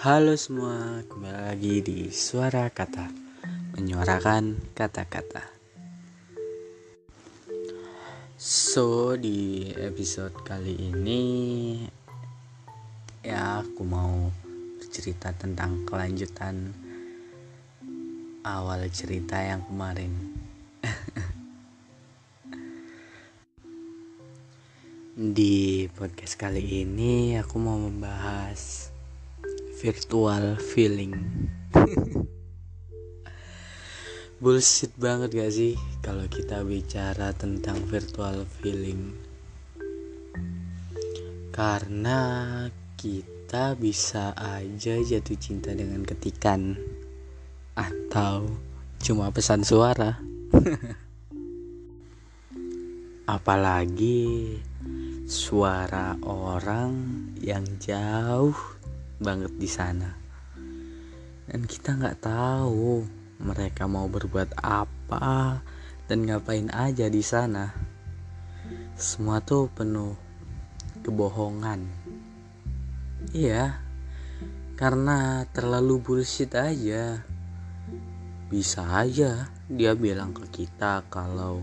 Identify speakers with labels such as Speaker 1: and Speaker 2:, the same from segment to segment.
Speaker 1: Halo semua, kembali lagi di Suara Kata Menyuarakan kata-kata. So, di episode kali ini Ya, aku mau cerita tentang kelanjutan Awal cerita yang kemarin. Di podcast kali ini aku mau membahas virtual feeling. Bullshit banget gak sih kalau kita bicara tentang virtual feeling? Karena kita bisa aja jatuh cinta dengan ketikan atau cuma pesan suara. Apalagi suara orang yang jauh banget di sana. Dan kita nggak tahu mereka mau berbuat apa dan ngapain aja di sana. Semua tuh penuh kebohongan. Iya karena terlalu bullshit aja. Bisa aja dia bilang ke kita kalau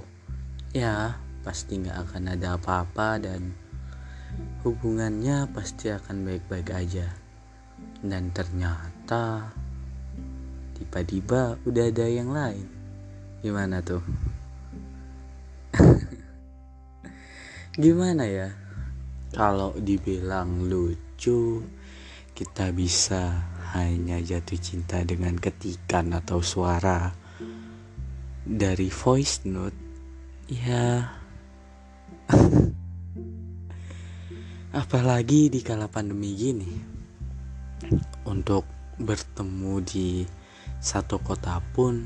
Speaker 1: ya pasti nggak akan ada apa-apa dan hubungannya pasti akan baik-baik aja dan ternyata tiba-tiba udah ada yang lain. Gimana tuh? Gimana ya? Kalau dibilang lucu kita bisa hanya jatuh cinta dengan ketikan atau suara dari voice note. Ya apalagi di kala pandemi gini untuk bertemu di satu kota pun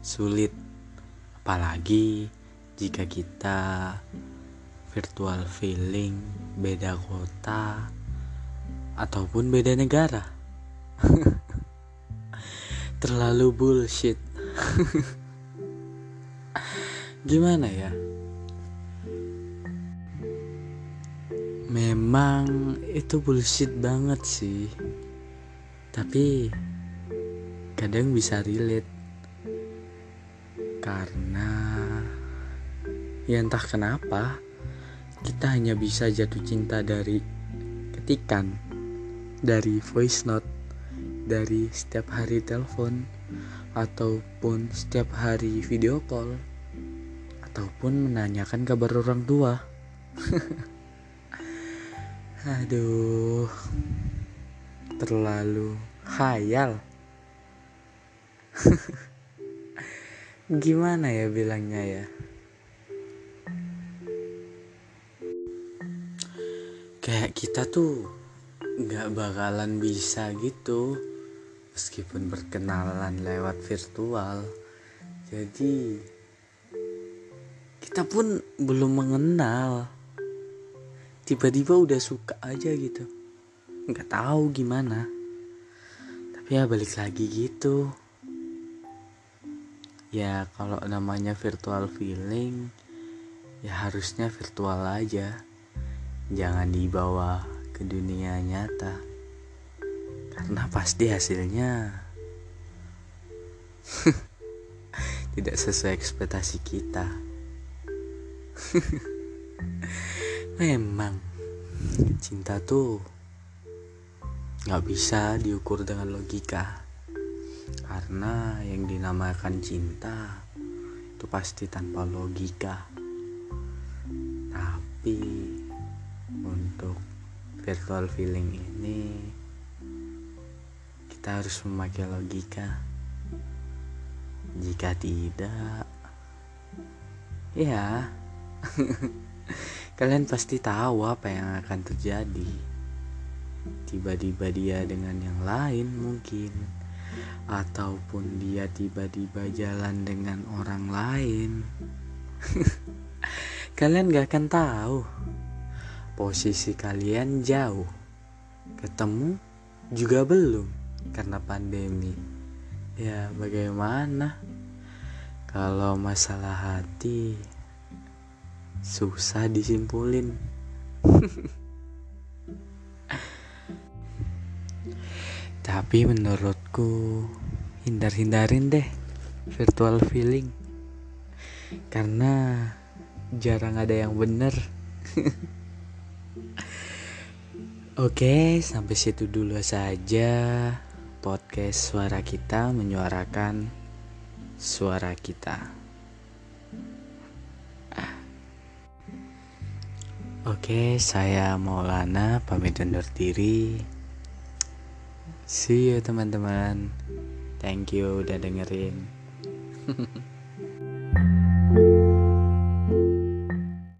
Speaker 1: sulit. Apalagi jika kita virtual feeling beda kota ataupun beda negara. Terlalu bullshit. Gimana ya Memang itu bullshit banget sih. Tapi kadang bisa relate. Karena ya entah kenapa kita hanya bisa jatuh cinta dari ketikan, dari voice note, dari setiap hari telepon ataupun setiap hari video call ataupun menanyakan kabar orang tua. Aduh, terlalu hayal. Gimana ya bilangnya ya? Kayak kita tuh nggak bakalan bisa gitu, meskipun berkenalan lewat virtual. Jadi kita pun belum mengenal tiba-tiba udah suka aja gitu. Nggak tahu gimana. Tapi ya balik lagi gitu. Ya kalau namanya virtual feeling ya harusnya virtual aja. Jangan dibawa ke dunia nyata. Karena pasti hasilnya tidak sesuai ekspektasi kita Memang. Cinta tuh nggak bisa diukur dengan logika. Karena yang dinamakan cinta itu pasti tanpa logika. Tapi untuk virtual feeling ini kita harus memakai logika. Jika tidak ya Kalian pasti tahu apa yang akan terjadi. Tiba-tiba dia dengan yang lain mungkin ataupun dia tiba-tiba jalan dengan orang lain. kalian gak akan tahu. Posisi kalian jauh. Ketemu juga belum karena pandemi. Ya, bagaimana? Kalau masalah hati susah disimpulin Tapi menurutku hindar-hindarin deh virtual feeling karena jarang ada yang bener. Oke, sampai situ dulu saja podcast suara kita menyuarakan suara kita. Oke, saya Maulana pamit undur diri. See you teman-teman. Thank you udah dengerin.